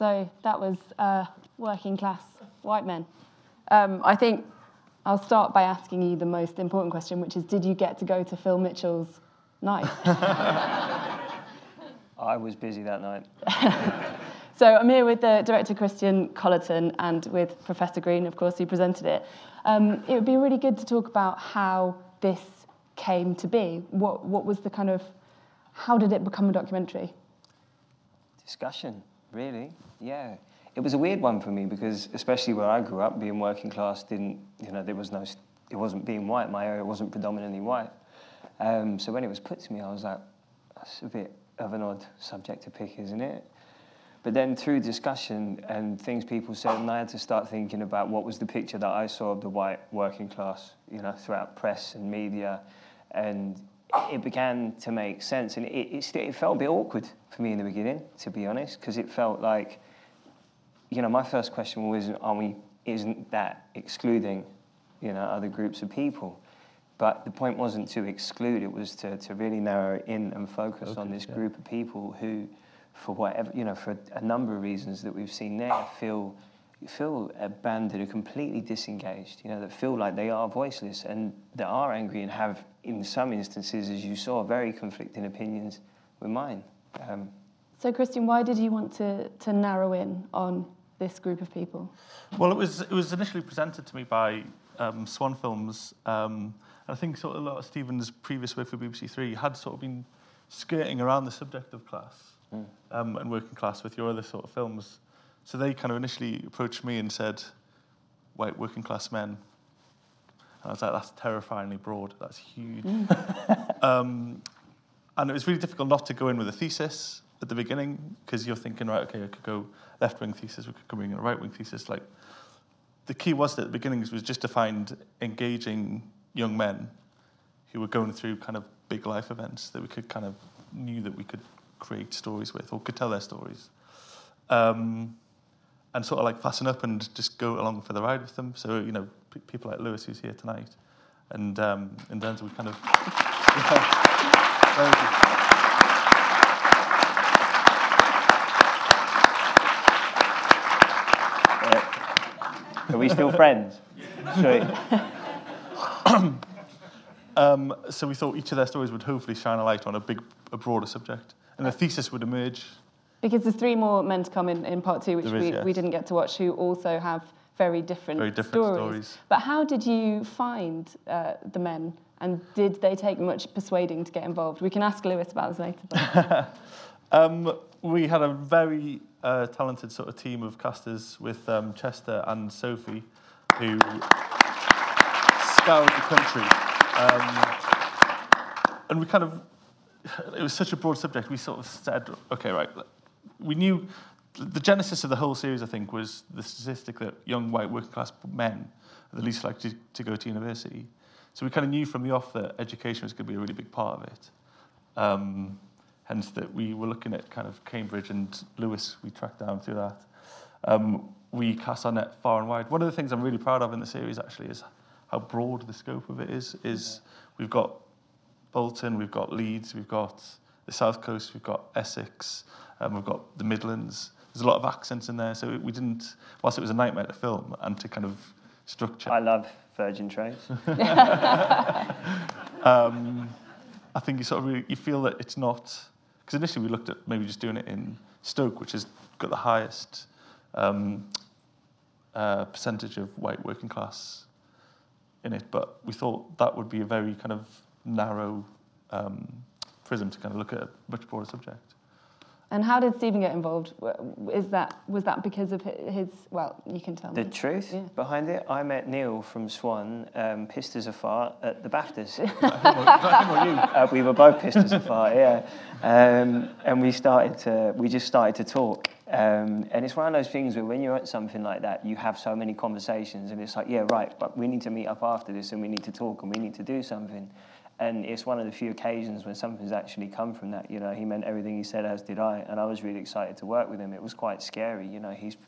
So that was uh, working class white men. Um, I think I'll start by asking you the most important question, which is Did you get to go to Phil Mitchell's night? I was busy that night. so I'm here with the director Christian Collerton and with Professor Green, of course, who presented it. Um, it would be really good to talk about how this came to be. What, what was the kind of, how did it become a documentary? Discussion, really, yeah. It was a weird one for me because, especially where I grew up, being working class didn't, you know, there was no, it wasn't being white. My area wasn't predominantly white. Um, so when it was put to me, I was like, that's a bit of an odd subject to pick, isn't it? But then through discussion and things people said, and I had to start thinking about what was the picture that I saw of the white working class, you know, throughout press and media, and it began to make sense. And it, it, it felt a bit awkward for me in the beginning, to be honest, because it felt like, you know, my first question was, are we, isn't that excluding, you know, other groups of people? But the point wasn't to exclude, it was to, to really narrow in and focus, focus on this yeah. group of people who, for whatever, you know, for a number of reasons that we've seen there, feel feel abandoned or completely disengaged, you know, that feel like they are voiceless and that are angry and have, in some instances, as you saw, very conflicting opinions with mine. Um, so, Christian, why did you want to, to narrow in on this group of people? Well, it was, it was initially presented to me by um, Swan Films. Um, and I think sort of a lot of Stephen's previous work for BBC Three had sort of been skirting around the subject of class mm. um, and working class with your other sort of films. So they kind of initially approached me and said, white working class men. And I was like, that's terrifyingly broad. That's huge. Mm. um, and it was really difficult not to go in with a thesis at the beginning because you're thinking, right, okay, I could go left wing thesis, we could go in a right wing thesis. Like the key was that at the beginning was just to find engaging young men who were going through kind of big life events that we could kind of knew that we could create stories with or could tell their stories. Um, and sort of like fasten up and just go along for the ride with them. So, you know, p- people like Lewis, who's here tonight, and, um, and Denzel, we kind of. Are we still friends? um, so we thought each of their stories would hopefully shine a light on a big, a broader subject, and a thesis would emerge. Because there's three more men to come in, in part two, which is, we, yes. we didn't get to watch, who also have very different, very different stories. stories. But how did you find uh, the men, and did they take much persuading to get involved? We can ask Lewis about this later. um, we had a very uh, talented sort of team of casters with um, Chester and Sophie, who scoured the country. Um, and we kind of, it was such a broad subject, we sort of said, okay, right, we knew the genesis of the whole series, I think, was the statistic that young white working class men are the least likely to, to go to university. So we kind of knew from the off that education was going to be a really big part of it. Um, hence that we were looking at kind of Cambridge and Lewis, we tracked down through that. Um, we cast our net far and wide. One of the things I'm really proud of in the series actually is how broad the scope of it is. Is we've got Bolton, we've got Leeds, we've got the South Coast, we've got Essex, um, we've got the Midlands. There's a lot of accents in there, so we didn't. Whilst it was a nightmare to film and to kind of structure. I love Virgin Trains. um, I think you sort of really, you feel that it's not because initially we looked at maybe just doing it in Stoke, which has got the highest um, uh, percentage of white working class in it, but we thought that would be a very kind of narrow um, prism to kind of look at a much broader subject. And how did Stephen get involved? Is that was that because of his? Well, you can tell the me. The truth yeah. behind it. I met Neil from Swan, um, pissed as a fart at the Baftas. uh, we were both pissed as a fart, yeah. Um, and we started to, we just started to talk. Um, and it's one of those things where when you're at something like that, you have so many conversations, and it's like, yeah, right, but we need to meet up after this, and we need to talk, and we need to do something. And it's one of the few occasions when something's actually come from that. You know, he meant everything he said, as did I. And I was really excited to work with him. It was quite scary. You know, he's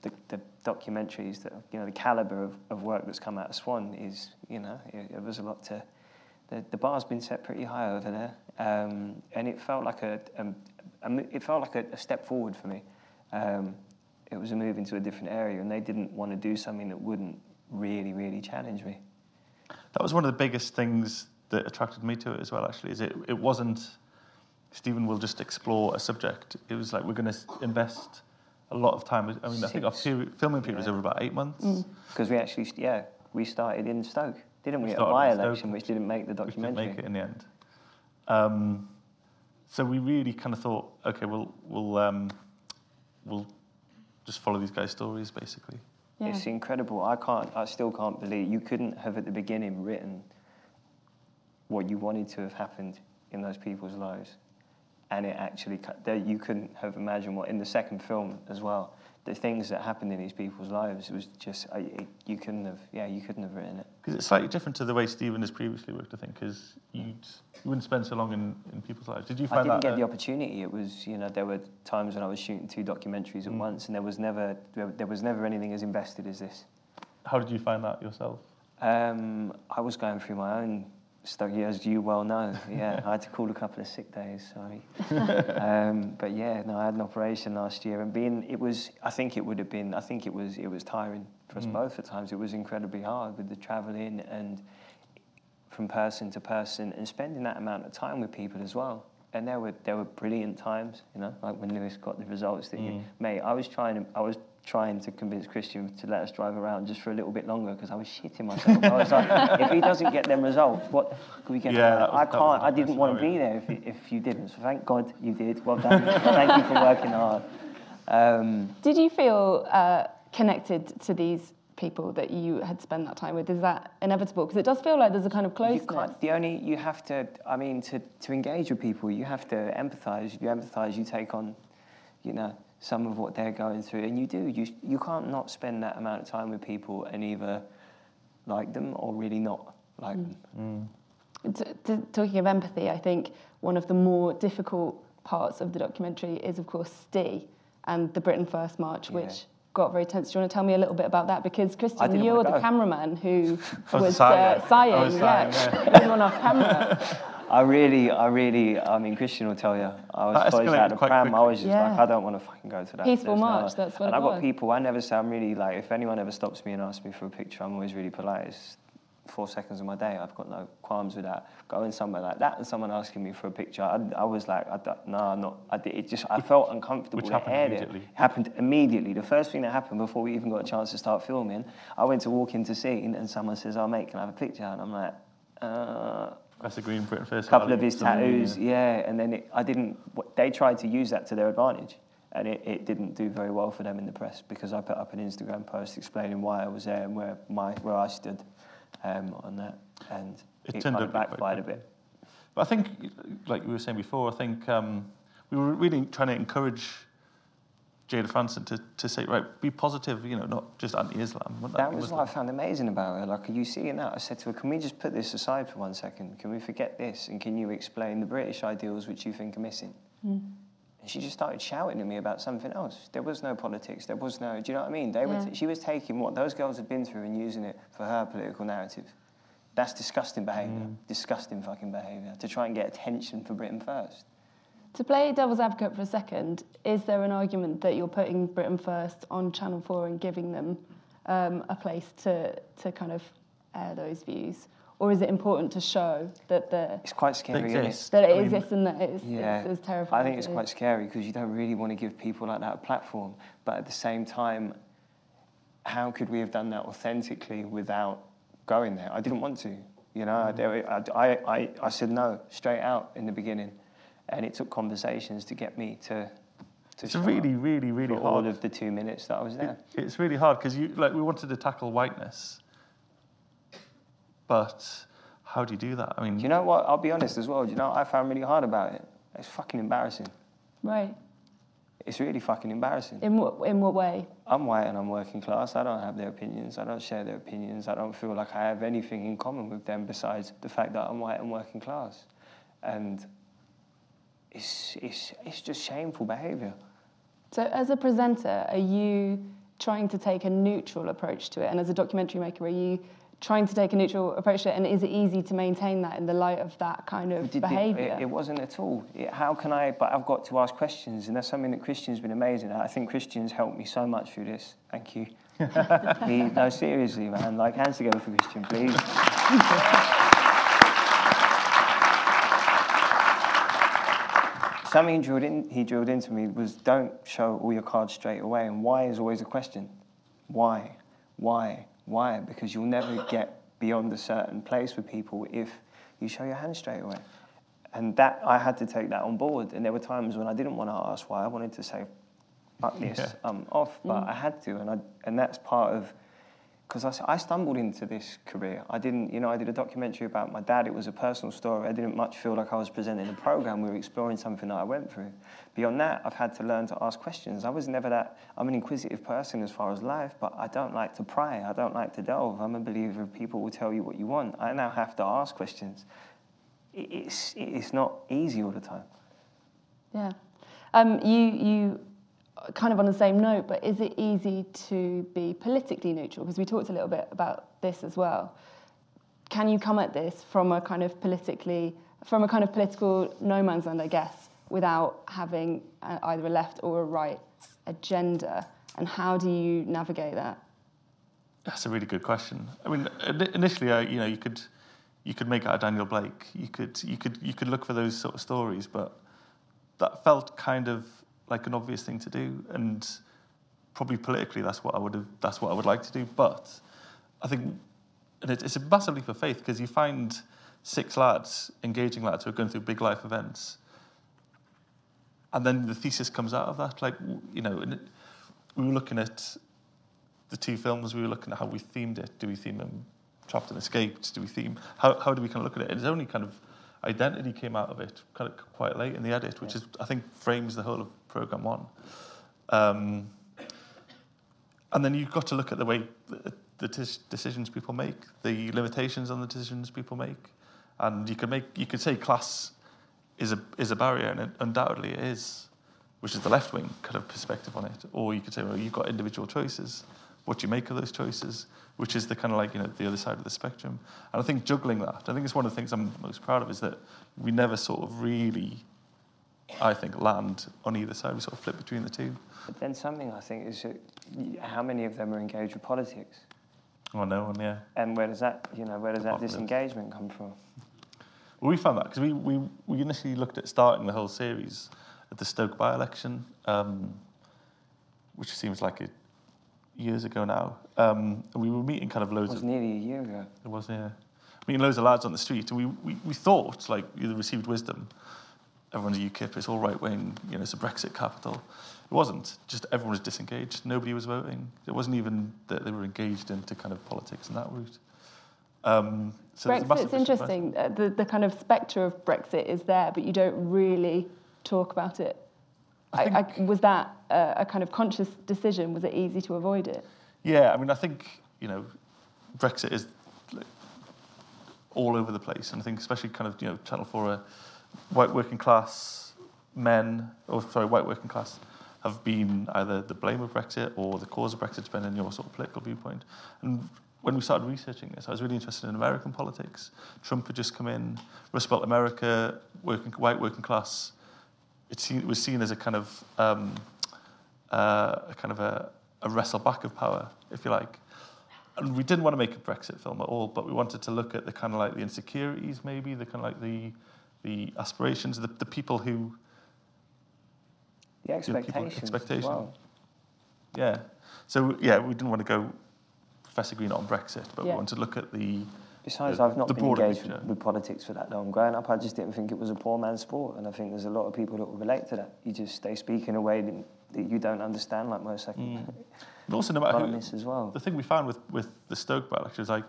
the, the documentaries that, you know, the caliber of, of work that's come out of Swan is, you know, it, it was a lot to. The, the bar's been set pretty high over there. Um, and it felt like a, um, a, it felt like a, a step forward for me. Um, it was a move into a different area, and they didn't want to do something that wouldn't really, really challenge me. That was one of the biggest things that attracted me to it as well. Actually, is it? It wasn't. Stephen will just explore a subject. It was like we're going to invest a lot of time. I mean, I think our Six. period, filming period was over about eight months. Because we actually, yeah, we started in Stoke, didn't we? We At started my in Stoke, election, which didn't make the which didn't documentary. make it in the end. Um, so we really kind of thought, okay, we'll we'll um, we'll just follow these guys' stories basically. Yeah. It's incredible. I can't. I still can't believe you couldn't have at the beginning written what you wanted to have happened in those people's lives, and it actually, you couldn't have imagined what in the second film as well. The things that happened in these people's lives it was just it, you couldn't have. Yeah, you couldn't have written it. Because it's slightly different to the way Stephen has previously worked, I think, because you wouldn't spend so long in, in people's lives. Did you find that? I didn't that? get the uh, opportunity. It was, you know, there were times when I was shooting two documentaries at Mm. once, and there was never, there, there was never anything as invested as this. how did you find that yourself? Um, I was going through my own yeah, as you well know. Yeah, I had to call a couple of sick days. Sorry, um, but yeah, no, I had an operation last year, and being, it was, I think it would have been, I think it was, it was tiring for us Mm. both at times. It was incredibly hard with the travelling and from person to person, and spending that amount of time with people as well. And there were there were brilliant times, you know, like when Lewis got the results that you, Mm. mate. I was trying to, I was trying to convince Christian to let us drive around just for a little bit longer because I was shitting myself. I was like, if he doesn't get them results, what can we get? Yeah, that was- I can't. I didn't want to be there if, if you didn't. So thank God you did. Well done. thank you for working hard. Um, Did you feel uh, connected to these people that you had spent that time with? Is that inevitable? Because it does feel like there's a kind of you closeness. can't, the only you have to. I mean, to to engage with people, you have to empathise. You empathise. You take on, you know, some of what they're going through, and you do. You you can't not spend that amount of time with people and either like them or really not like mm. them. Mm. T- t- talking of empathy, I think one of the more difficult parts of the documentary is, of course, Stee and the Britain First March, Yeah. which got very tense. Do you want to tell me a little bit about that? Because, Christian, you're the go. cameraman who was was uh, sighing. sighing. I was yeah, sighing, He off camera. I really, I really, I mean, Christian will tell you. I was That close escalated out the quite pram. I was just quickly. like, I don't want to fucking go to that. Peaceful There's no- march, that's what And I've got people. I never say I'm really like. If anyone ever stops me and asks me for a picture, I'm always really polite. It's four seconds of my day. I've got no qualms with that. Going somewhere like that and someone asking me for a picture, I, I was like, I don't, no, I'm not. I, did- it just, I felt uncomfortable. Which happened immediately. happened immediately. The first thing that happened before we even got a chance to start filming, I went to walk into scene and someone says, "Oh mate, can I have a picture?" And I'm like. Uh, That's a green Britain first. couple of his tattoos, yeah. And then it, I didn't. They tried to use that to their advantage, and it, it didn't do very well for them in the press because I put up an Instagram post explaining why I was there and where my where I stood um, on that, and It it, turned kind of quite backfired a bit. But I think, like we were saying before, I think um, we were really trying to encourage Jayda Fransen to, to say, right, be positive, you know, not just anti-Islam. Wouldn't That was Muslim? what I found amazing about her. Like, are you seeing that? I said to her, "Can we just put this aside for one second? Can we forget this? And can you explain the British ideals which you think are missing?" Hmm. And she just started shouting at me about something else. There was no politics. There was no. Do you know what I mean? They were. Yeah. T- she was taking what those girls had been through and using it for her political narrative. That's disgusting behaviour. Mm. Disgusting fucking behaviour. To try and get attention for Britain first. To play devil's advocate for a second, is there an argument that you're putting Britain First on Channel 4 and giving them um, a place to, to kind of air those views? Or is it important to show that, the, It's quite They scary. isn't it? exist. that it I mean, exists and that it's, Yeah, it's as terrifying I think as it's it quite is? scary because you don't really want to give people like that a platform. But at the same time, how could we have done that authentically without going there? I didn't want to. You know, I- mm. there- I, I, I, I said no straight out in the beginning, and it took conversations to get me to. to It's really, really, really for hard. all of the two minutes that I was there. It- it's really hard because you like we wanted to tackle whiteness, but how do you do that? I mean, Do you know what? I'll be honest as well. Do you know what I found really hard about it? It's fucking embarrassing. Right. It's really fucking embarrassing. In what, in what way? I'm white and I'm working class. I don't have their opinions. I don't share their opinions. I don't feel like I have anything in common with them besides the fact that I'm white and working class. And it's, it's, it's just shameful behaviour. So, as a presenter, are you trying to take a neutral approach to it? And as a documentary maker, are you trying to take a neutral approach to it, and is it easy to maintain that in the light of that kind of Did- did- behaviour? It, it wasn't at all. It, how can I? But I've got to ask questions, and that's something that Christian's been amazing at. I think Christian's helped me so much through this. Thank you. he, no, seriously, man. Like hands together for Christian, please. Something he drilled, in, he drilled into me was don't show all your cards straight away. And why is always a question. Why? Why? Why? Because you'll never get beyond a certain place with people if you show your hand straight away. And that I had to take that on board. And there were times when I didn't want to ask why. I wanted to say, fuck this, Yeah. I'm off. But mm. I had to. And, I, and that's part of because I stumbled into this career. I didn't, you know, I did a documentary about my dad. It was a personal story. I didn't much feel like I was presenting a program. We were exploring something that I went through. Beyond that, I've had to learn to ask questions. I was never that. I'm an inquisitive person as far as life, but I don't like to pry. I don't like to delve. I'm a believer people will tell you what you want. I now have to ask questions. It's it's not easy all the time. Yeah. Um, you, you, kind of on the same note, but is it easy to be politically neutral? Because we talked a little bit about this as well. Can you come at this from a kind of politically, from a kind of political no man's land, I guess, without having uh, either a left or a right agenda? And how do you navigate that? That's a really good question. I mean, initially, uh, you know, you could you could make out a Daniel Blake. You could you could you could look for those sort of stories, but that felt kind of like an obvious thing to do, and probably politically, that's what I would have. That's what I would like to do. But I think, and it, it's a massive leap of faith because you find six lads, engaging lads who are going through big life events, and then the thesis comes out of that. Like you know, it, we were looking at the two films, we were looking at how we themed it. Do we theme them trapped and escaped? Do we theme how how do we kind of look at it? It's only kind of identity came out of it kind of quite late in the edit, which is I think frames the whole of program one. Um, and then you've got to look at the way the, the decisions people make, the limitations on the decisions people make, and you could make you could say class is a is a barrier, and it, undoubtedly it is, which is the left wing kind of perspective on it. Or you could say, well, you've got individual choices. What you make of those choices? Which is the kind of like you know the other side of the spectrum. And I think juggling that, I think it's one of the things I'm most proud of is that we never sort of really, I think, land on either side. We sort of flip between the two. But then something I think is how many of them are engaged with politics, Oh no, and yeah. and where does that, you know, where does that Apart from this. disengagement come from? Well, we found that because we, we, we initially looked at starting the whole series at the Stoke by-election, um, which seems like it years ago now. Um, and we were meeting kind of loads. It loads was of nearly a year ago. it was yeah, meeting loads of lads on the street, and we, we, we thought like you received wisdom. Everyone's a UKIP, it's all right wing, you know, it's a Brexit capital. It wasn't. Just everyone was disengaged. Nobody was voting. It wasn't even that they were engaged into kind of politics in that route. Um, so there's a Brexit's interesting. Uh, the, the kind of spectre of Brexit is there, but you don't really talk about it. I I I, was that a, a kind of conscious decision? Was it easy to avoid it? Yeah, I mean, I think you know, Brexit is all over the place, and I think especially kind of you know, Channel Four, uh, white working class men, or sorry, white working class, have been either the blame of Brexit or the cause of Brexit, depending on your sort of political viewpoint. And when we started researching this, I was really interested in American politics. Trump had just come in, Rust Belt America, working, white working class. It, seen, it was seen as a kind of um, uh, a kind of a, a wrestle back of power, if you like. And we didn't want to make a Brexit film at all, but we wanted to look at the kind of like the insecurities, maybe the kind of like the the aspirations, the, the people who, The know, expectations. as expectation. well. yeah. So yeah, we didn't want to go Professor Green on Brexit, but we wanted to look at the Besides, the- I've not been engaged picture. with, politics for that long. Growing up, I just didn't think it was a poor man's sport, and I think there's a lot of people that will relate to that. You just they speak in a way that, you don't understand, like most second mm. And also, no matter who, as well. the thing we found with, with the Stoke by-election is like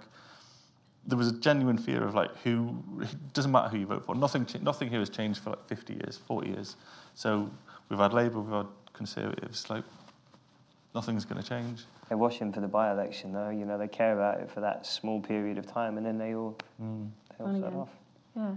there was a genuine fear of like who it doesn't matter who you vote for. Nothing nothing here has changed for like 50 years, 40 years. So we've had Labour, we've had Conservatives. Like nothing's going to change. They're watching for the by-election, though. You know, they care about it for that small period of time, and then they all they all On set off. Yeah.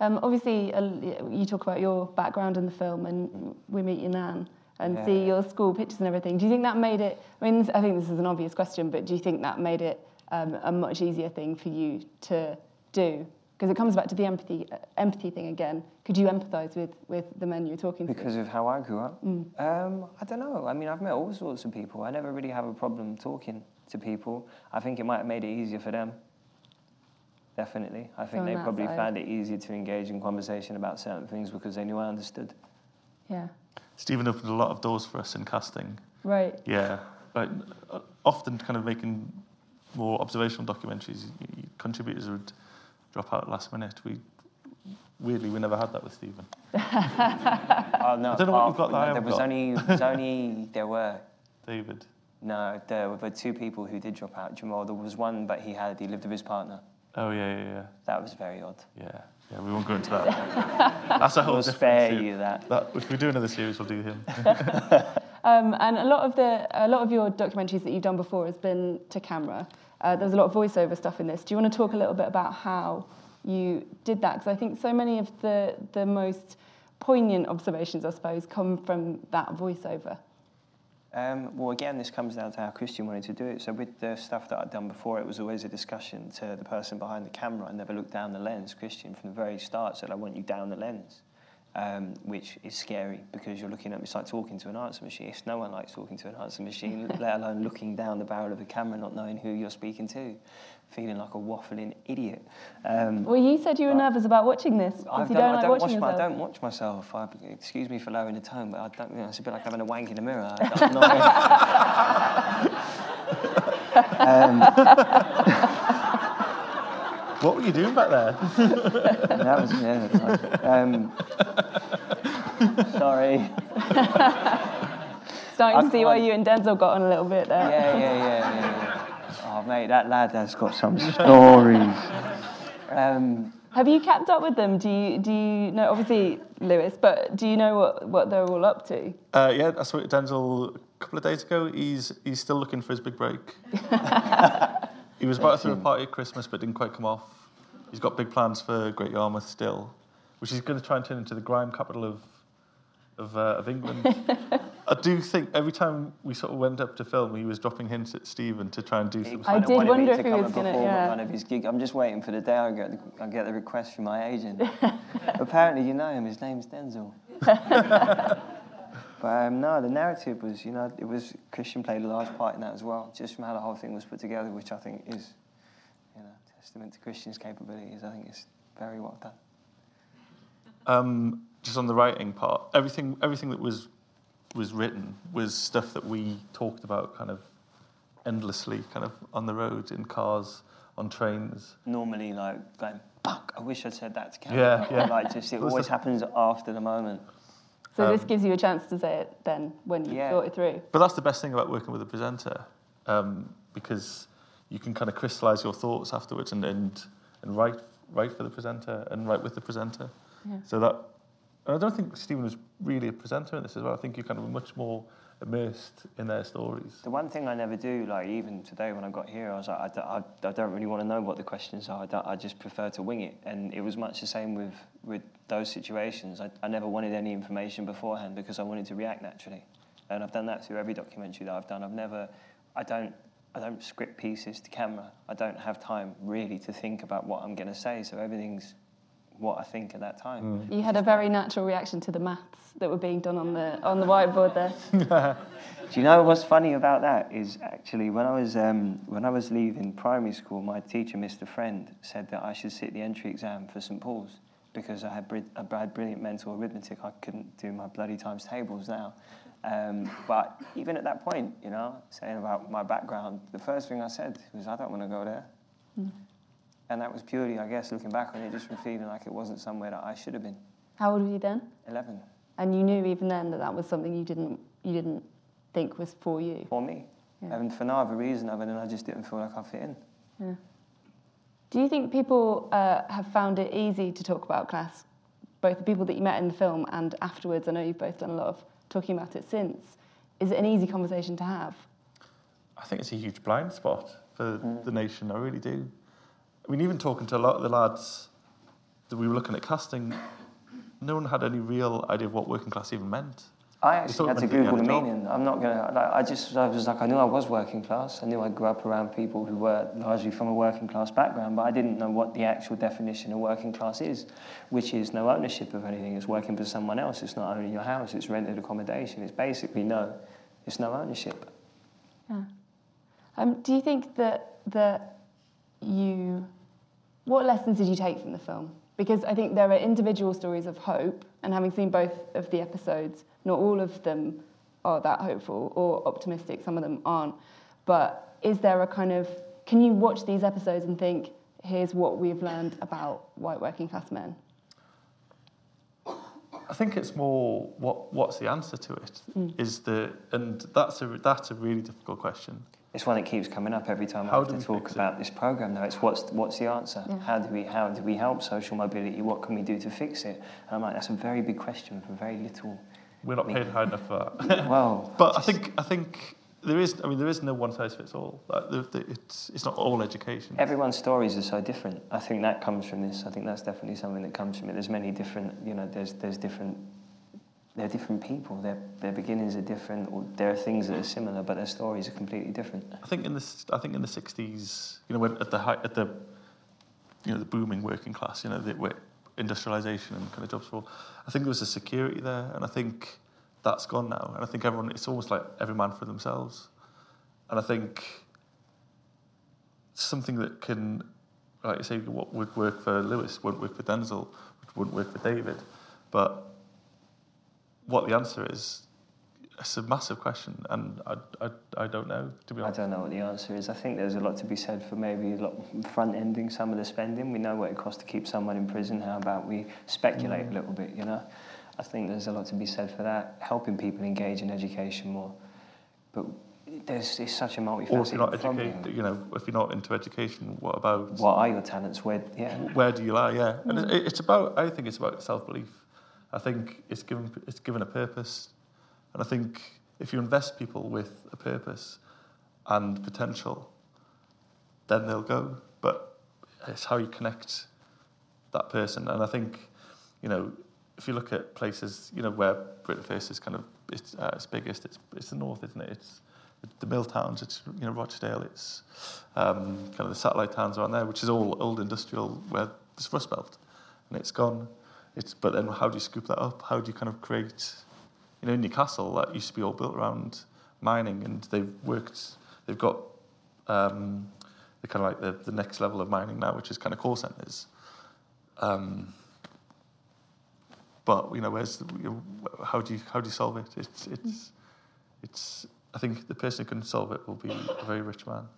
Um, obviously, uh, you talk about your background in the film, and we meet your nan and see your school pictures and everything. Do you think that made it? I mean, I think this is an obvious question, but do you think that made it um, a much easier thing for you to do? Because it comes back to the empathy uh, empathy thing again. Could you empathise with, with the men you're talking to? Because of how I grew up? Mm. Um, I don't know. I mean, I've met all sorts of people. I never really have a problem talking to people. I think it might have made it easier for them. Definitely. I think on they probably side. found it easier to engage in conversation about certain things because they knew I understood. Yeah. Stephen opened a lot of doors for us in casting. Right. Yeah, like uh, often kind of making more observational documentaries, y- y- contributors would drop out last minute. We weirdly we never had that with Stephen. Oh, no. I don't know what apart you've got from that I There was got. only, there was only, there were, David. no, there were two people who did drop out. Jamal, there was one, but he had, he lived with his partner. Oh yeah, yeah, yeah, That was very odd. yeah, yeah. We won't go into that. That's a whole We'll different. spare series. you that. That, if we do another series, we'll do him. Um, and a lot of the a lot of your documentaries that you've done before has been to camera. Uh, there's a lot of voiceover stuff in this. Do you want to talk a little bit about how you did that? Because I think so many of the the most poignant observations, I suppose, come from that voiceover. Um, well, again, this comes down to how Christian wanted to do it. So with the stuff that I'd done before, it was always a discussion to the person behind the camera. I never looked down the lens. Christian, from the very start, said, I want you down the lens, um, which is scary because you're looking at me, it's like talking to an answer machine. No one likes talking to an answer machine, let alone looking down the barrel of a camera, not knowing who you're speaking to, feeling like a waffling idiot. Um, Well, you said you were nervous about watching this you done- don't I don't watch my, I don't watch myself. I, excuse me for lowering the tone, but I don't, you know, it's a bit like having a wank in the mirror. I, not, what were you doing back there? that was yeah. Um, sorry. Starting I to see why can't- you and Denzel got on a little bit there. Yeah, yeah, yeah, yeah. yeah. Oh, mate, that lad has got some stories. Um, Have you kept up with them? Do you do you know obviously Lewis, but do you know what, what they're all up to? Uh, yeah, I saw Denzel a couple of days ago. He's he's still looking for his big break. He was about to throw a party at Christmas, but didn't quite come off. He's got big plans for Great Yarmouth still, which he's going to try and turn into the grime capital of of, uh, of England. I do think every time we sort of went up to film, he was dropping hints at Stephen to try and do he some. I did wanted wonder me if to he come was and gonna- perform yeah. at one of his gigs. I'm just waiting for the day I get the, I get the request from my agent. Apparently, you know him. His name's Denzel. but um, no, the narrative was, you know, it was Christian played a large part in that as well, just from how the whole thing was put together, which I think is, you know, testament to Christian's capabilities. I think it's very well done. Um, just on the writing part, everything everything that was was written was stuff that we talked about kind of endlessly, kind of on the road, in cars, on trains. Normally, like going, fuck, I wish I'd said that to camera. Yeah, yeah. Like, just it always the- happens after the moment. So this Um, gives you a chance to say it then when you Yeah. thought it through. But that's the best thing about working with a presenter, um, because you can kind of crystallize your thoughts afterwards and, and, and write, write for the presenter and write with the presenter. Yeah. So that, and I don't think Stephen was really a presenter in this as well. I think you're kind of much more immersed in their stories. The one thing I never do, like even today when I got here, I was like, I, d- don't really want to know what the questions are. I, I just prefer to wing it. And it was much the same with, with those situations. I, I never wanted any information beforehand because I wanted to react naturally. And I've done that through every documentary that I've done. I've never, I don't, I don't script pieces to camera. I don't have time really to think about what I'm going to say. So everything's what I think at that time. You had a very natural reaction to the maths that were being done on the on the whiteboard there. Do you know what's funny about that is actually when I was um, when I was leaving primary school, my teacher, Mr. Friend, said that I should sit the entry exam for St Paul's because I had, bri- I had brilliant mental arithmetic. I couldn't do my bloody times tables now. Um, but even at that point, you know, saying about my background, the first thing I said was, I don't want to go there. And that was purely, I guess, looking back on it, just from feeling like it wasn't somewhere that I should have been. How old were you then? 11 And you knew even then that that was something you didn't you didn't think was for you. for me. Yeah. And for no other reason other than I just didn't feel like I fit in. Yeah. Do you think people uh, have found it easy to talk about class, both the people that you met in the film and afterwards? I know you've both done a lot of talking about it since. Is it an easy conversation to have? I think it's a huge blind spot for the nation. I really do. I mean, even talking to a lot of the lads that we were looking at casting, no one had any real idea of what working class even meant. I actually thought had to you had Google the meaning. I'm not gonna. Like, I just, I was like, I knew I was working class. I knew I grew up around people who were largely from a working class background, but I didn't know what the actual definition of working class is, which is no ownership of anything. It's working for someone else. It's not owning your house. It's rented accommodation. It's basically no. It's no ownership. Yeah. Um, do you think that that you, what lessons did you take from the film? Because I think there are individual stories of hope, and having seen both of the episodes, not all of them are that hopeful or optimistic. Some of them aren't. But is there a kind of can you watch these episodes and think, here's what we've learned about white working class men? I think it's more what what's the answer to it mm. is the and that's a that's a really difficult question. It's one that keeps coming up every time How I have to talk fix it? about this program. Now, it's what's what's the answer? Yeah. How do we how do we help social mobility? What can we do to fix it? And I'm like, that's a very big question for very little. We're not paid high enough for that. Well, But I think I think there is I mean there is no one size fits all. Like, the, the, it's it's not all education. everyone's stories are so different. I think that comes from this. I think that's definitely something that comes from it. There's many different, you know, there's there's different. They're different people. Their their beginnings are different, or there are things that are similar, but their stories are completely different. I think in the I think in the sixties, you know, when at the height at the you know the booming working class, you know, the, industrialization and kind of jobs for I think there was a security there, and I think that's gone now. And I think everyone it's almost like every man for themselves, and I think something that can, like you say, what would work for Lewis wouldn't work for Denzel, wouldn't work for David, but what the answer is. It's a massive question, and I, I, I don't know, to be honest. I don't know what the answer is. I think there's a lot to be said for maybe a lot front ending some of the spending. We know what it costs to keep someone in prison. How about we speculate a mm. little bit, you know? I think there's a lot to be said for that. Helping people engage in education more. But there's it's such a multifaceted Or if you're not educated, you know, if you're not into education, what about What are your talents? Where, yeah. where do you lie? Yeah, and it, it's about. I think it's about self belief. I think it's given it's given a purpose, and I think if you invest people with a purpose and potential, then they'll go. But it's how you connect that person, and I think, you know, if you look at places, you know, where Britain First is kind of it's, uh, its biggest, it's it's the north, isn't it? It's the mill towns, it's you know Rochdale, it's um, kind of the satellite towns around there, which is all old industrial where there's Rust Belt, and it's gone. It's but then how do you scoop that up? How do you kind of create, you know, Newcastle that used to be all built around mining, and they've worked, they've got um, the kind of like the, the next level of mining now, which is kind of call centres. Um, but you know, where's the, you know, how do you how do you solve it? It's it's it's. I think the person who can solve it will be a very rich man.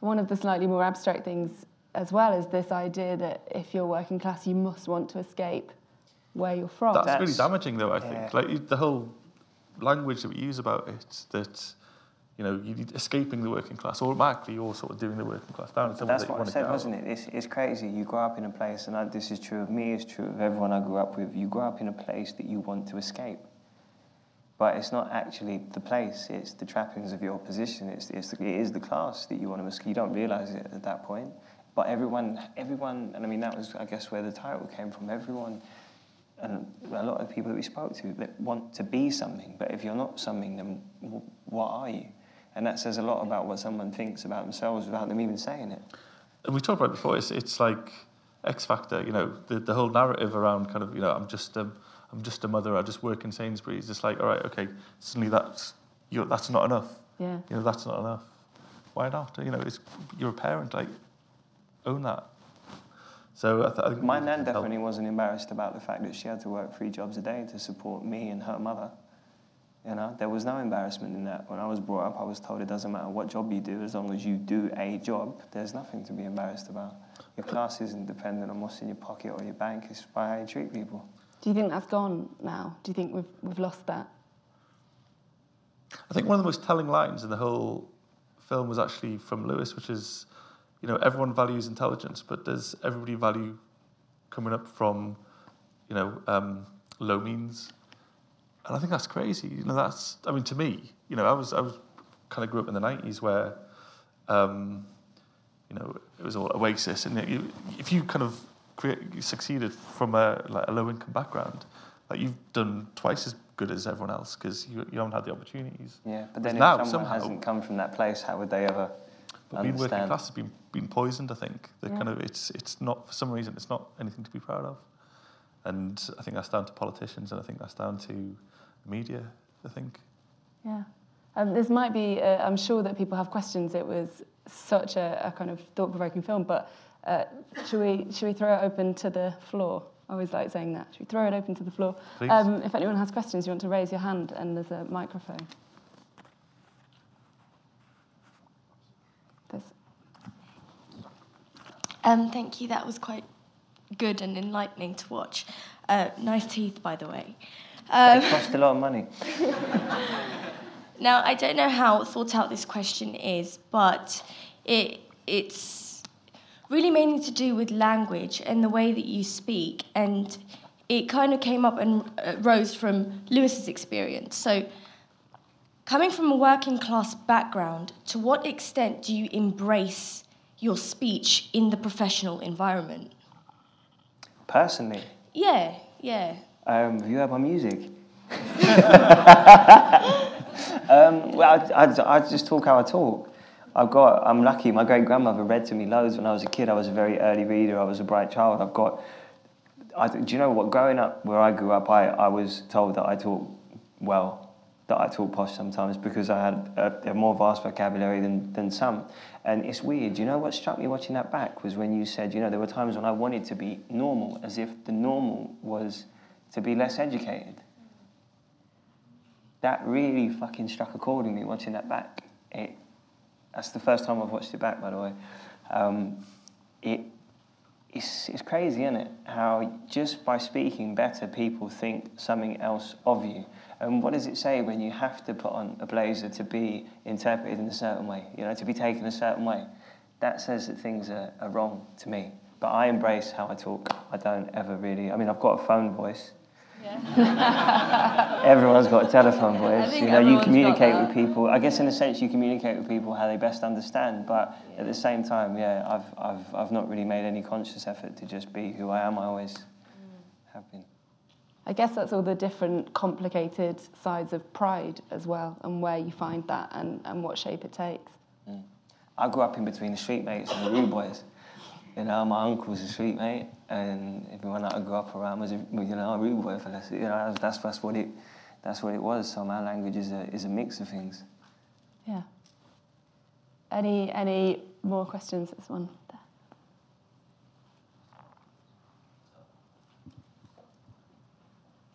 One of the slightly more abstract things as well is this idea that if you're working class, you must want to escape where you're from. That's, That's- really damaging, though. I yeah. think like the whole language that we use about it that. You know, you need escaping the working class. or Automatically, you're sort of doing the working class down. But someone that's that what I said, wasn't it? It's, it's crazy. You grow up in a place, and I, this is true of me, it's true of everyone I grew up with. You grow up in a place that you want to escape. But it's not actually the place, it's the trappings of your position. It's, it's the, it is the class that you want to escape. You don't realize it at that point. But everyone, everyone, and I mean, that was, I guess, where the title came from. Everyone, and a lot of people that we spoke to that want to be something. But if you're not something, then what are you? And that says a lot about what someone thinks about themselves without them even saying it. and we talked about it before. It's it's like X Factor. You know, the the whole narrative around kind of you know I'm just a I'm just a mother. I just work in Sainsbury's. It's like all right, okay. Suddenly that's you that's not enough. Yeah. You know, that's not enough. Why not? You know, it's you're a parent. Like own that. So I, th- I think My nan can help. definitely wasn't embarrassed about the fact that she had to work three jobs a day to support me and her mother. You know, there was no embarrassment in that. When I was brought up, I was told it doesn't matter what job you do, as long as you do a job, there's nothing to be embarrassed about. Your class isn't dependent on what's in your pocket or your bank, it's by how you treat people. Do you think that's gone now? Do you think we've, we've lost that? I think one of the most telling lines in the whole film was actually from Lewis, which is, you know, everyone values intelligence, but does everybody value coming up from, you know, um, low means? And I think that's crazy. You know, that's, I mean, to me, you know, I was, I was kind of grew up in the 90s where, um, you know, it was all Oasis. And you, if you kind of create, you succeeded from a, like a low income background, like you've done twice as good as everyone else because you, you haven't had the opportunities. Yeah, but then if now, someone somehow- hasn't come from that place, how would they ever But being working class has been been poisoned. I think the Yeah. kind of it's it's not for some reason it's not anything to be proud of, and I think that's down to politicians, and I think that's down to media. I think. Yeah. Um, this might be, uh, I'm sure that people have questions. It was such a, a kind of thought provoking film, but uh, should, we, should we throw it open to the floor? I always like saying that. Should we throw it open to the floor? Please. Um, if anyone has questions, you want to raise your hand and there's a microphone. There's, Um, thank you. That was quite good and enlightening to watch. Uh, nice teeth, by the way. Um, It cost a lot of money. now, I don't know how thought out this question is, but it it's really mainly to do with language and the way that you speak, and it kind of came up and uh, rose from Lewis's experience. So, coming from a working class background, to what extent do you embrace your speech in the professional environment? Personally, Yeah, yeah. um, have you heard my music? um, well, I, I, I just talk how I talk. I've got, I'm lucky, my great grandmother read to me loads when I was a kid. I was a very early reader, I was a bright child. I've got, I, do you know what? Growing up where I grew up, I, I was told that I talk well, that I talk posh sometimes because I had a, a more vast vocabulary than, than some. And it's weird. You know what struck me watching that back was when you said, you know, there were times when I wanted to be normal, as if the normal was to be less educated. That really fucking struck a chord in me watching that back. It, that's the first time I've watched it back, by the way. Um, it, it's, it's crazy, isn't it? How just by speaking better, people think something else of you. And what does it say when you have to put on a blazer to be interpreted in a certain way, you know, to be taken a certain way? That says that things are, are wrong to me. But I embrace how I talk. I don't ever really, I mean, I've got a phone voice. Yeah. Everyone's got a telephone voice. You know, you communicate with people. I guess in a sense, you communicate with people how they best understand. But at the same time, yeah, I've, I've, I've not really made any conscious effort to just be who I am. I always have been. I guess that's all the different complicated sides of pride as well, and where you find that and, and what shape it takes. Mm. I grew up in between the street mates and the rude boys. You know, my uncle's a street mate, and everyone that I grew up around was, a, you know, a rude boy for this. You know, that's, that's what it, that's what it was. So my language is a, is a mix of things. Yeah. Any any more questions? This one there.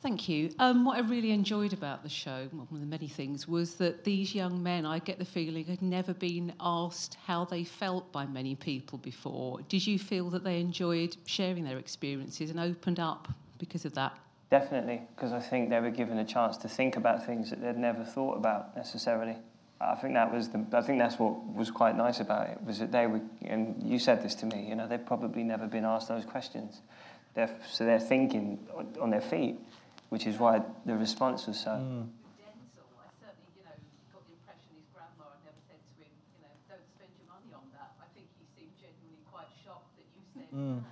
Thank you. Um, what I really enjoyed about the show, one of the many things, was that these young men, I get the feeling, had never been asked how they felt by many people before. Did you feel that they enjoyed sharing their experiences and opened up because of that? Definitely, because I think they were given a chance to think about things that they'd never thought about necessarily. I think that was the. I think that's what was quite nice about it was that they were, and you said this to me. You know, they've probably never been asked those questions. They're, so they're thinking on- on their feet, which is why the response was so. Mm. Denzel, I certainly, you know, got the impression his grandma had never said to him, you know, don't spend your money on that. I think he seemed genuinely quite shocked that you said that, you know.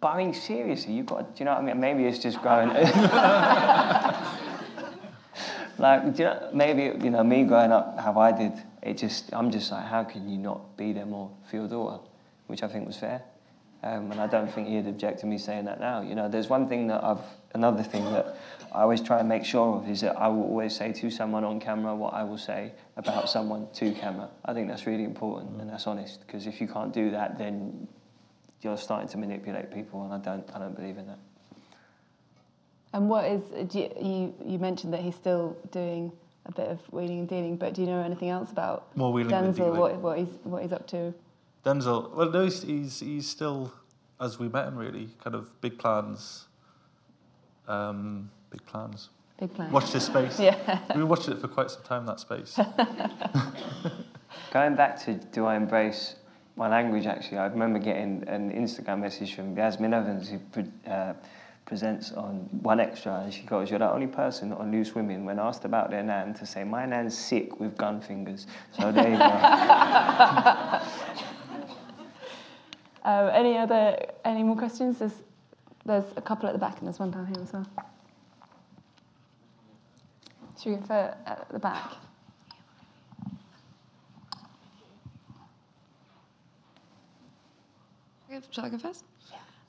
But I mean, seriously, you've got. Do you know what I mean? Maybe it's just growing. like, do you know, maybe you know me growing up how I did. It just, I'm just like, how can you not be there more for your daughter? Which I think was fair, um, and I don't think he'd object to me saying that now. You know, there's one thing that I've, another thing that I always try and make sure of is that I will always say to someone on camera what I will say about someone to camera. I think that's really important and that's honest because if you can't do that, then you're starting to manipulate people, and I don't, I don't believe in that. And what is do you, you you mentioned that he's still doing a bit of wheeling and dealing, but do you know anything else about More wheeling Denzel? dealing. What what he's what he's up to? Denzel, well, no, he's, he's, he's still, as we met him, really, kind of big plans. Um, big plans. Big plans. Watch this space. Yeah. We've been watching it for quite some time, that space. Going back to do I embrace my language, actually, I remember getting an Instagram message from Yasmin Evans, who pre- uh, presents on 1Xtra, and she goes, You're the only person on Loose Women, when asked about their nan, to say, My nan's sick with gun fingers. So there you go. Um, any other any more questions? There's there's a couple at the back and there's one down here as well. Should we go for at the back? Shall I go first?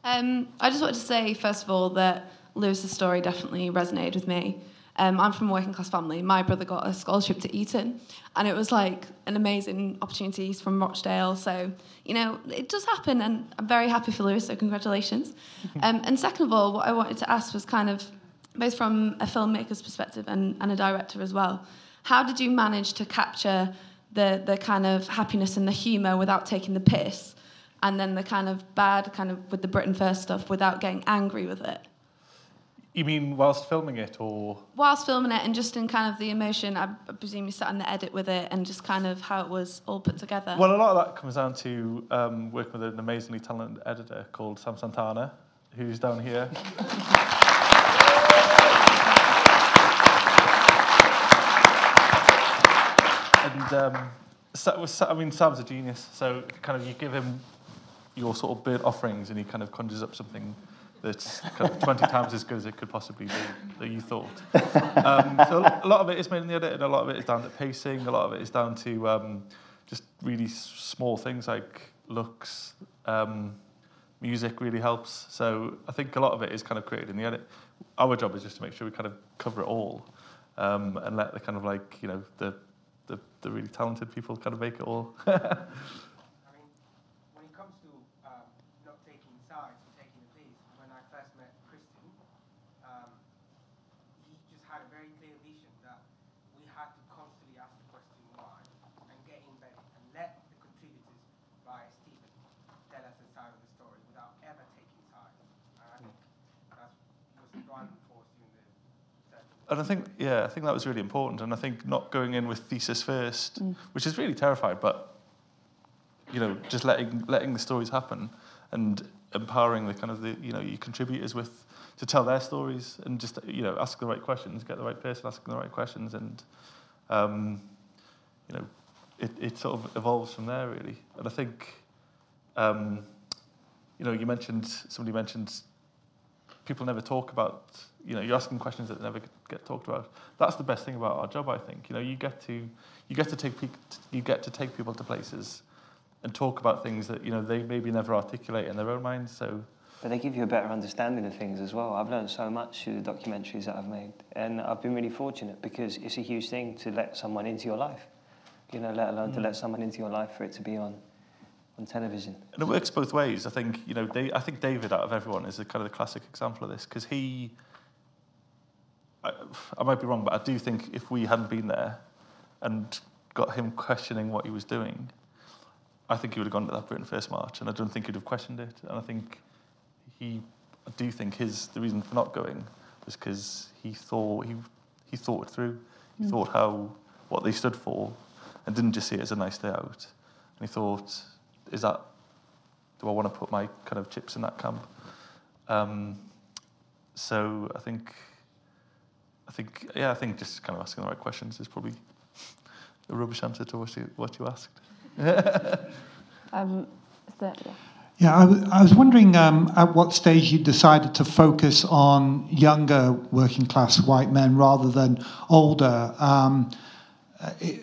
Um, I just wanted to say, first of all, that Lewis's story definitely resonated with me. Um, I'm from a working class family. My brother got a scholarship to Eton, and it was like an amazing opportunity. He's from Rochdale, so you know it does happen, and I'm very happy for Lewis. So congratulations. um, and second of all, what I wanted to ask was kind of both from a filmmaker's perspective and, and a director as well. How did you manage to capture the the kind of happiness and the humour without taking the piss? and then the kind of bad kind of with the Britain First stuff without getting angry with it. You mean whilst filming it, or Whilst filming it and just in kind of the emotion, I presume you sat in the edit with it and just kind of how it was all put together. well, a lot of that comes down to um, working with an amazingly talented editor called Sam Santana, who's down here. and um, I mean, Sam's a genius. So kind of you give him your sort of bird offerings, and he kind of conjures up something that's kind of 20 times as good as it could possibly be that you thought. Um, so a lot of it is made in the edit, and a lot of it is down to pacing. A lot of it is down to um, just really small things like looks. Um, music really helps. So I think a lot of it is kind of created in the edit. Our job is just to make sure we kind of cover it all um, and let the kind of like you know the the, the really talented people kind of make it all. I mean, when it comes to um, not taking sides or taking a piece, when I first met Christian, um, he just had a very clear vision that we had to constantly ask the question why and get embedded and let the contributors via Stephen tell us a side of the story without ever taking sides. And I think that was the driving force during the search. And I think, yeah, I think that was really important. And I think not going in with thesis first, which is really terrifying, but you know, just letting letting the stories happen and empowering the kind of the you know your contributors with to tell their stories and just you know ask the right questions, get the right person asking the right questions, and um, you know, it it sort of evolves from there really. And I think, um, you know, you mentioned somebody mentioned people never talk about you know you're asking questions that never get talked about that's the best thing about our job i think you know you get to you get to take pe- you get to take people to places and talk about things that you know they maybe never articulate in their own minds so But they give you a better understanding of things as well. I've learned so much through the documentaries that I've made, and I've been really fortunate because it's a huge thing to let someone into your life. You know, let alone to mm. let someone into your life for it to be on, on television. and it works both ways i think you know Da- i think david out of everyone is a kind of the classic example of this because he I, I might be wrong but i do think if we hadn't been there and got him questioning what he was doing I think he would have gone to that Britain First March, and I don't think he'd have questioned it. And I think he, I do think his the reason for not going was because he thought he he thought it through. He mm. thought how what they stood for, and didn't just see it as a nice day out. And he thought, is that do I want to put my kind of chips in that camp? Um, so I think, I think yeah, I think just kind of asking the right questions is probably a rubbish answer to what you what you asked. Um, is there, yeah. Yeah, I w- I was wondering um, at what stage you decided to focus on younger working class white men rather than older. Um, i-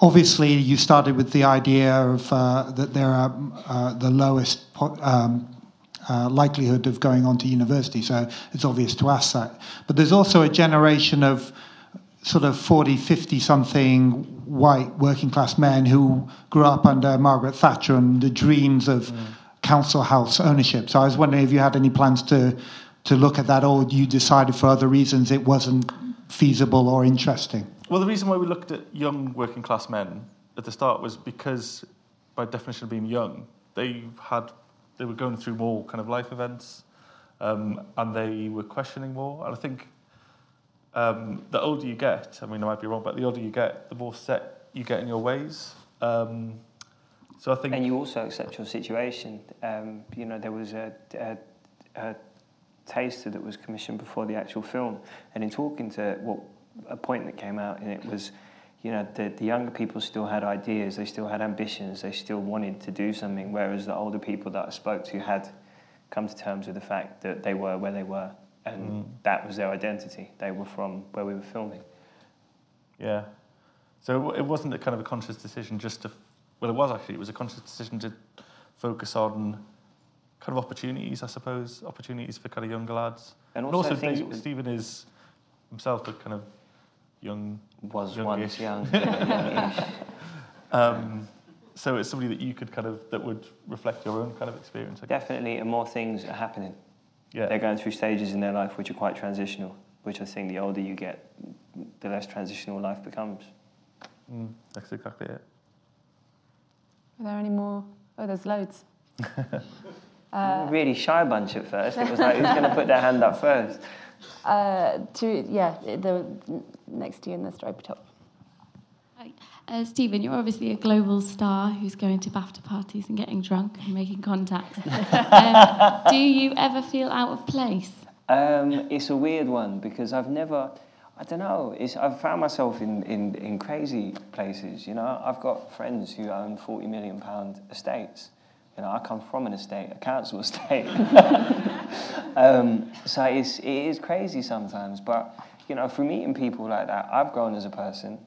obviously, you started with the idea of uh, that there are uh, the lowest po- um, uh, likelihood of going on to university, so it's obvious to ask that. But there's also a generation of sort of 40, 50 something white working class men who grew up under Margaret Thatcher and the dreams of council house ownership. So I was wondering if you had any plans to, to look at that or you decided for other reasons it wasn't feasible or interesting. Well, the reason why we looked at young working class men at the start was because, by definition of being young, they had they were going through more kind of life events, um, and they were questioning more. And I think um, the older you get, I mean, I might be wrong, but the older you get, the more set you get in your ways. Um, so I think And you also accept your situation. Um, you know, there was a, a, a taster that was commissioned before the actual film, and in talking to what a point that came out, and it was, you know, the, the younger people still had ideas, they still had ambitions, they still wanted to do something, whereas the older people that I spoke to had, come to terms with the fact that they were where they were, and mm. that was their identity. They were from where we were filming. Yeah. So it wasn't a kind of a conscious decision just to, well, it was actually, it was a conscious decision to focus on kind of opportunities, I suppose, opportunities for kind of younger lads. And And also also, Stephen is himself a kind of young, Was youngish. once young, youngish. Um, so it's somebody that you could kind of, that would reflect your own kind of experience. I guess. Definitely, and more things are happening. Yeah. They're going through stages in their life which are quite transitional, which I think the older you get, the less transitional life becomes. Mm, that's exactly it. Are there any more? Oh, there's loads. We were a really shy bunch at first. It was like, who's going to put their hand up first? Uh, to yeah, the next to you in the stripy top. Hi. Uh, Stephen, you're obviously a global star who's going to BAFTA parties and getting drunk and making contacts. um, do you ever feel out of place? Um, it's a weird one because I've never, I don't know, it's, I've found myself in, in, in crazy places, you know. I've got friends who own 40 million pound estates. You know, I come from an estate, a council estate. um, so it's, it is crazy sometimes, but, you know, from meeting people like that, I've grown as a person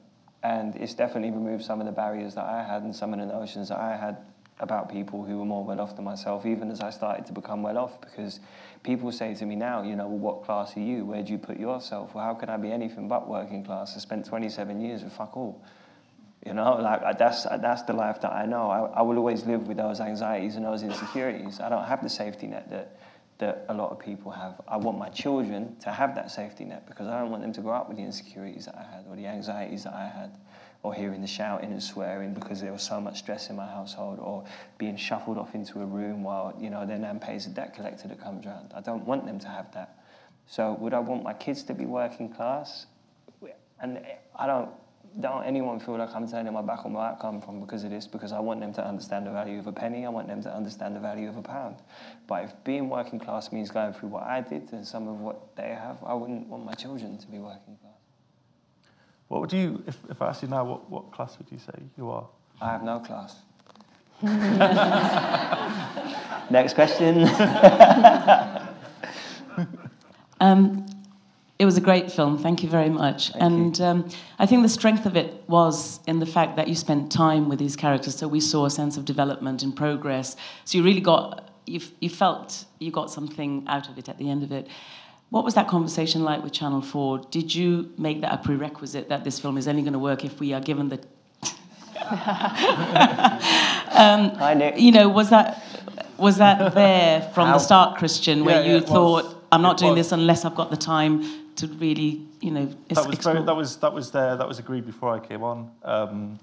and it's definitely removed some of the barriers that I had and some of the notions that I had about people who were more well off than myself, even as I started to become well off, because people say to me now, you know, well, what class are you? Where do you put yourself? Well, how can I be anything but working class? I spent 27 years with fuck all. You know, like that's that's the life that I know. I, I will always live with those anxieties and those insecurities. I don't have the safety net that that a lot of people have. I want my children to have that safety net because I don't want them to grow up with the insecurities that I had or the anxieties that I had, or hearing the shouting and swearing because there was so much stress in my household, or being shuffled off into a room while you know their nan pays a debt collector that comes round. I don't want them to have that. So would I want my kids to be working class? And I don't don't anyone feel like I'm turning my back on where I come from because of this, because I want them to understand the value of a penny, I want them to understand the value of a pound. But if being working class means going through what I did and some of what they have, I wouldn't want my children to be working class. What would you, if, if I asked you now, what, what class would you say you are? I have no class. Next question. Um, it was a great film. Thank you very much. and um, I think the strength of it was in the fact that you spent time with these characters, so we saw a sense of development and progress. So you really got, you, you felt you got something out of it at the end of it. What was that conversation like with Channel 4? Did you make that a prerequisite that this film is only going to work if we are given the. um, Hi, Nick. You know, was that, was that there from How- the start, Christian, where Yeah, you yeah, thought, was. I'm not It doing was. this unless I've got the time to really, you know, ex- that was explore. very, that was that was there. That was agreed before I came on, um,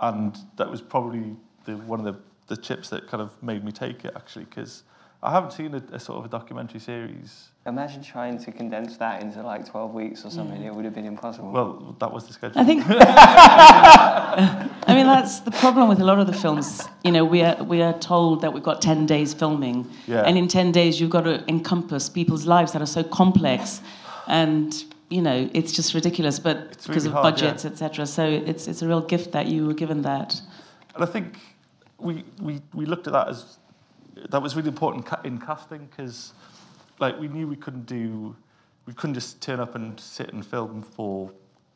and that was probably the, one of the, the chips that kind of made me take it actually because I haven't seen a, a sort of a documentary series. Imagine trying to condense that into like 12 weeks or something, it would have been impossible. Well, that was the schedule. I think. I mean, that's the problem with a lot of the films. You know, we are we are told that we've got ten days filming, Yeah. and in ten days you've got to encompass people's lives that are so complex, and you know it's just ridiculous. But It's because really of hard, budgets, yeah. etc. So it's it's a real gift that you were given that. And I think we, we, we looked at that as that was really important in casting because like we knew we couldn't do we couldn't just turn up and sit and film for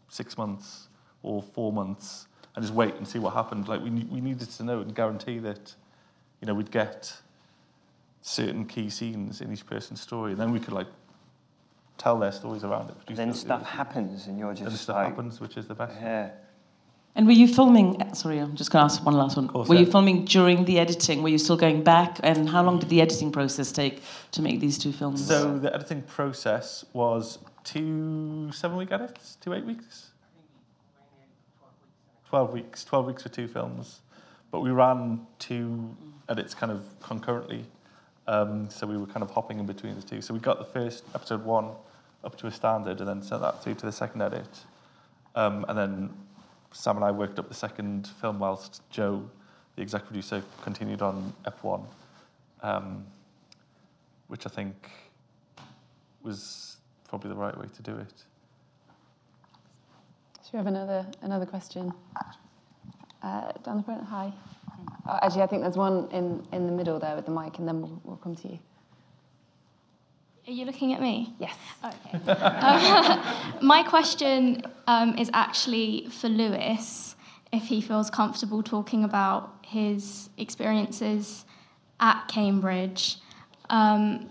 six months or four months and just wait and see what happened. Like we we needed to know and guarantee that you know we'd get certain key scenes in each person's story and then we could like tell their stories around it. produce then it. stuff happens and you're just And stuff like, happens, which is the best. yeah. And were you filming? Sorry, I'm just going to ask one last one. course, were you yeah. filming during the editing? Were you still going back? And how long did the editing process take to make these two films? So the editing process was two seven-week edits, two eight weeks, twelve weeks, twelve weeks for two films, but we ran two edits kind of concurrently, um, so we were kind of hopping in between the two. So we got the first episode one up to a standard, and then sent that through to the second edit, um, and then Sam and I worked up the second film whilst Joe, the exec producer, continued on Ep one. Um, which I think was probably the right way to do it. Should you have another another question? Uh, down the front, hi. Oh, actually, I think there's one in, in the middle there with the mic, and then we'll, we'll come to you. Are you looking at me? Yes. Okay. Um, my question um, is actually for Lewis, if he feels comfortable talking about his experiences at Cambridge. Um,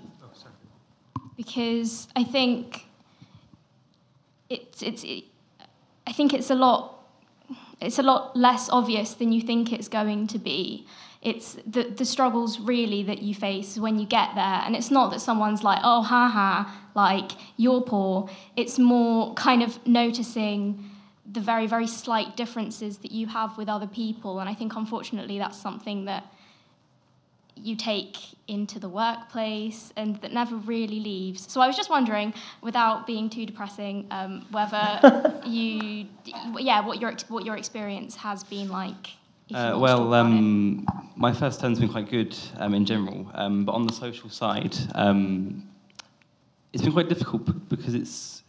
because I think it's, it's, it, I think it's a lot it's a lot less obvious than you think it's going to be. It's the, the struggles really that you face when you get there. And it's not that someone's like, oh, haha, like, you're poor. It's more kind of noticing the very, very slight differences that you have with other people. And I think, unfortunately, that's something that you take into the workplace and that never really leaves. So I was just wondering, without being too depressing, um, whether you, yeah, what your what your experience has been like. Uh, want to talk well, um, my first term's been quite good um, in general, um, but on the social side, um, it's been quite difficult because it's.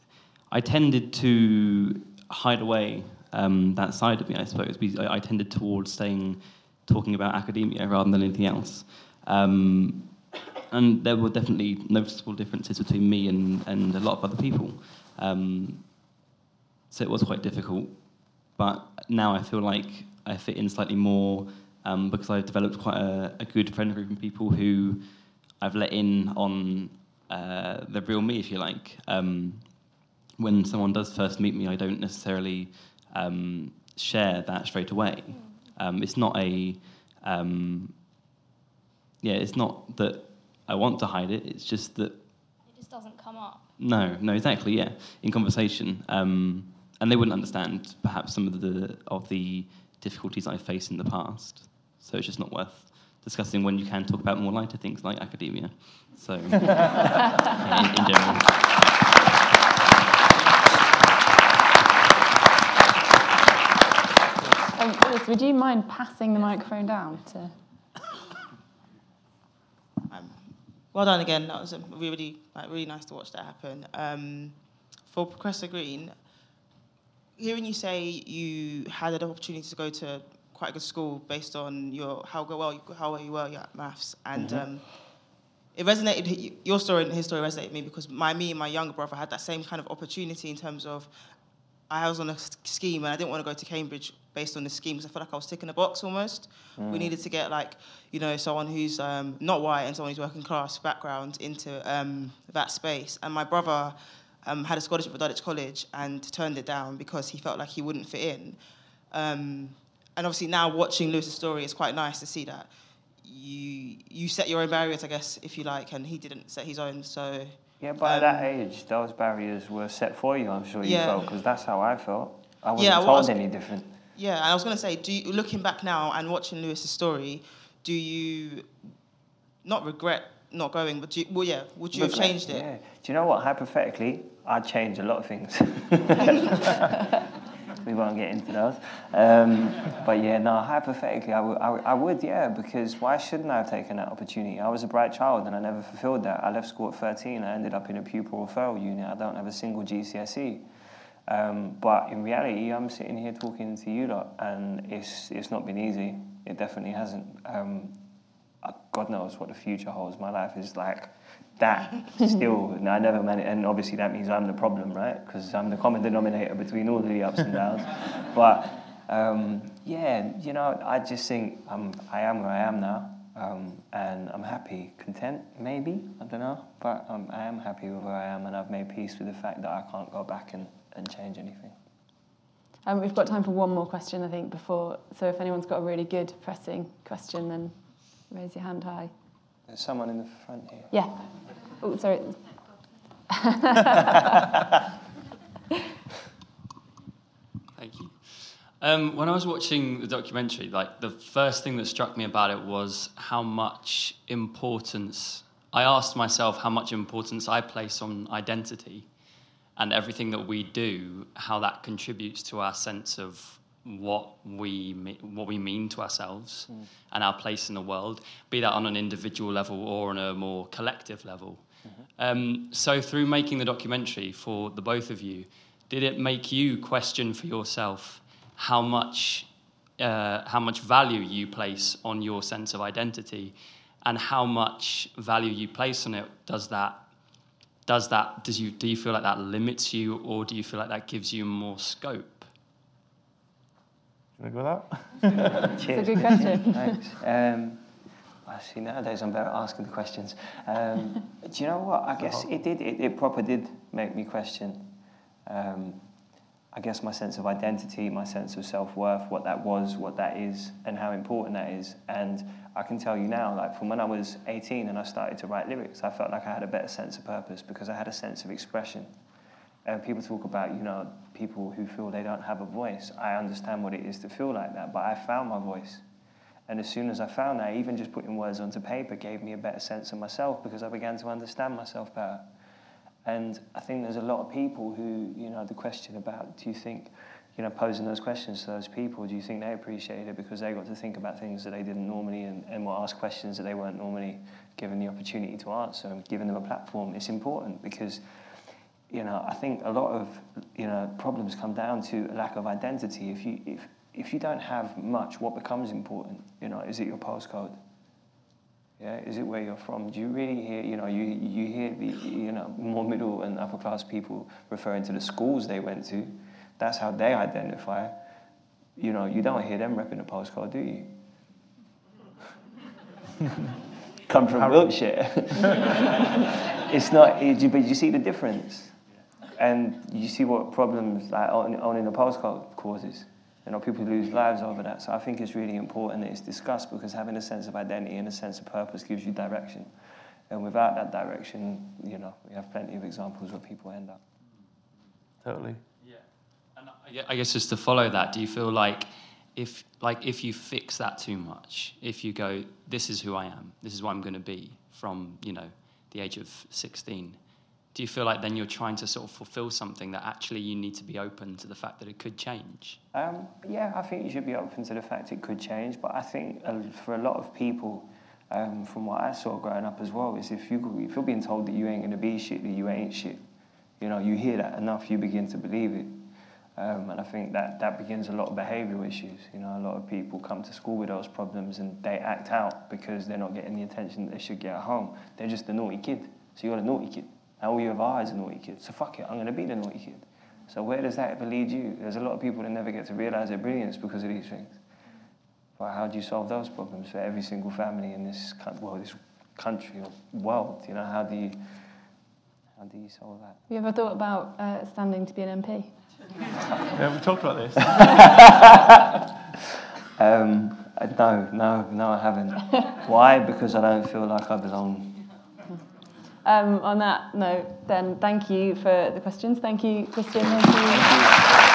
I tended to hide away um, that side of me, I suppose. I, I tended towards staying, talking about academia rather than anything else. Um, and there were definitely noticeable differences between me and, and a lot of other people. Um, so it was quite difficult. But now I feel like I fit in slightly more um, because I've developed quite a, a good friend group of people who I've let in on uh, the real me, if you like. Um, when someone does first meet me, I don't necessarily um, share that straight away. Um, it's not a um, yeah, it's not that I want to hide it. It's just that it just doesn't come up. no, no, exactly, yeah, in conversation, um, and they wouldn't understand perhaps some of the of the difficulties I faced in the past. So it's just not worth discussing when you can talk about more lighter things like academia. So in, in general. Um, Liz, would you mind passing the microphone down to? Well done again. That was a really, like, really nice to watch that happen. Um, for Professor Green, hearing you say you had an opportunity to go to quite a good school based on your how well you, how well you were at maths, and Mhm. um, it resonated. Your story and his story resonated with me because my me and my younger brother had that same kind of opportunity in terms of I was on a scheme and I didn't want to go to Cambridge based on the scheme because I felt like I was ticking a box almost. We Mm. needed to get like, you know, someone who's um, not white and someone who's working class background into um, that space. And my brother um, had a scholarship at Dulwich College and turned it down because he felt like he wouldn't fit in. Um, and obviously now watching Lewis's story, it's quite nice to see that you you set your own barriers, I guess, if you like, and he didn't set his own. So Yeah, by um, that age, those barriers were set for you. I'm sure you Yeah. felt because that's how I felt. I wasn't Yeah, well, told was- any different. Yeah, and I was going to say, do you, looking back now and watching Lewis's story, do you not regret not going? But do you, well, yeah, would you have changed it? Yeah. Do you know what? Hypothetically, I'd change a lot of things. we won't get into those. Um, but yeah, no, hypothetically, I would, I, would- yeah, because why shouldn't I have taken that opportunity? I was a bright child and I never fulfilled that. I left school at 13, I ended up in a pupil referral unit. I don't have a single GCSE. Um, but in reality, I'm sitting here talking to you lot, and it's, it's not been easy. It definitely hasn't. Um, uh, God knows what the future holds. My life is like that still. I never managed, and obviously that means I'm the problem, right? Because I'm the common denominator between all of the ups and downs. but um, yeah, you know, I just think I'm, I am where I am now, um, and I'm happy, content, maybe I don't know, but um, I am happy with where I am, and I've made peace with the fact that I can't go back and, and change anything. Um, we've got time for one more question, I think, before. So if anyone's got a really good pressing question, then raise your hand high. There's someone in the front here. Yeah. Oh, sorry. Thank you. Um, when I was watching the documentary, like the first thing that struck me about it was how much importance I asked myself how much importance I place on identity and everything that we do, how that contributes to our sense of what we what we mean to ourselves Mm. and our place in the world, be that on an individual level or on a more collective level. Um, so, through making the documentary for the both of you, did it make you question for yourself how much, uh, how much value you place on your sense of identity, and how much value you place on it? Does that does that does you do you feel like that limits you or do you feel like that gives you more scope Can I go with that? Cheers. a good question. Thanks. Um, I see nowadays I'm better at asking the questions. Um, do you know what? I guess it did. It, it proper did make me question. Um, I guess my sense of identity, my sense of self worth, what that was, what that is, and how important that is. And I can tell you now, like from when I was 18 and I started to write lyrics, I felt like I had a better sense of purpose because I had a sense of expression. And people talk about, you know, people who feel they don't have a voice. I understand what it is to feel like that, but I found my voice. And as soon as I found that, even just putting words onto paper gave me a better sense of myself because I began to understand myself better. And I think there's a lot of people who, you know, the question about do you think, you know, posing those questions to those people, do you think they appreciate it because they got to think about things that they didn't normally and, and will ask questions that they weren't normally given the opportunity to answer and giving them a platform? It's important because, you know, I think a lot of, you know, problems come down to a lack of identity. If you, if, if you don't have much, what becomes important? You know, is it your postcode? Yeah, is it where you're from? Do you really hear, you know, you, you hear the, you know, more middle and upper class people referring to the schools they went to. That's how they identify. You know, you don't hear them repping the postcode, do you? Come from Wiltshire. it's not, but you see the difference. And you see what problems like owning owning the postcode causes. You know, people lose lives over that. So I think it's really important that it's discussed because having a sense of identity and a sense of purpose gives you direction. And without that direction, you know, we have plenty of examples where people end up. Totally. Yeah. And I guess just to follow that, do you feel like if like if you fix that too much, if you go, this is who I am, this is what I'm going to be from you know the age of 16, do you feel like then you're trying to sort of fulfill something that actually you need to be open to the fact that it could change? Um, yeah, I think you should be open to the fact it could change, but I think uh, for a lot of people, um, from what I saw growing up as well, is if, you, if you're being told that you ain't to be shit, that you ain't shit, you know, you hear that enough, you begin to believe it. Um, and I think that, that begins a lot of behavioural issues. You know, a lot of people come to school with those problems and they act out because they're not getting the attention they should get at home. They're just a naughty kid. So you're a naughty kid. And all you ever are is a naughty kid. So fuck it, I'm going to be the naughty kid. So where does that ever lead you? There's a lot of people that never get to realise their brilliance because of these things. But how do you solve those problems for every single family in this, well, this country or world? You know, how do you, how do you solve that? Have you ever thought about uh, standing to be an MP? Yeah, we talked about this. Um, no, no, no, I haven't. Why? Because I don't feel like I belong. Um, on that note, then thank you for the questions. Thank you, Christian. Thank you.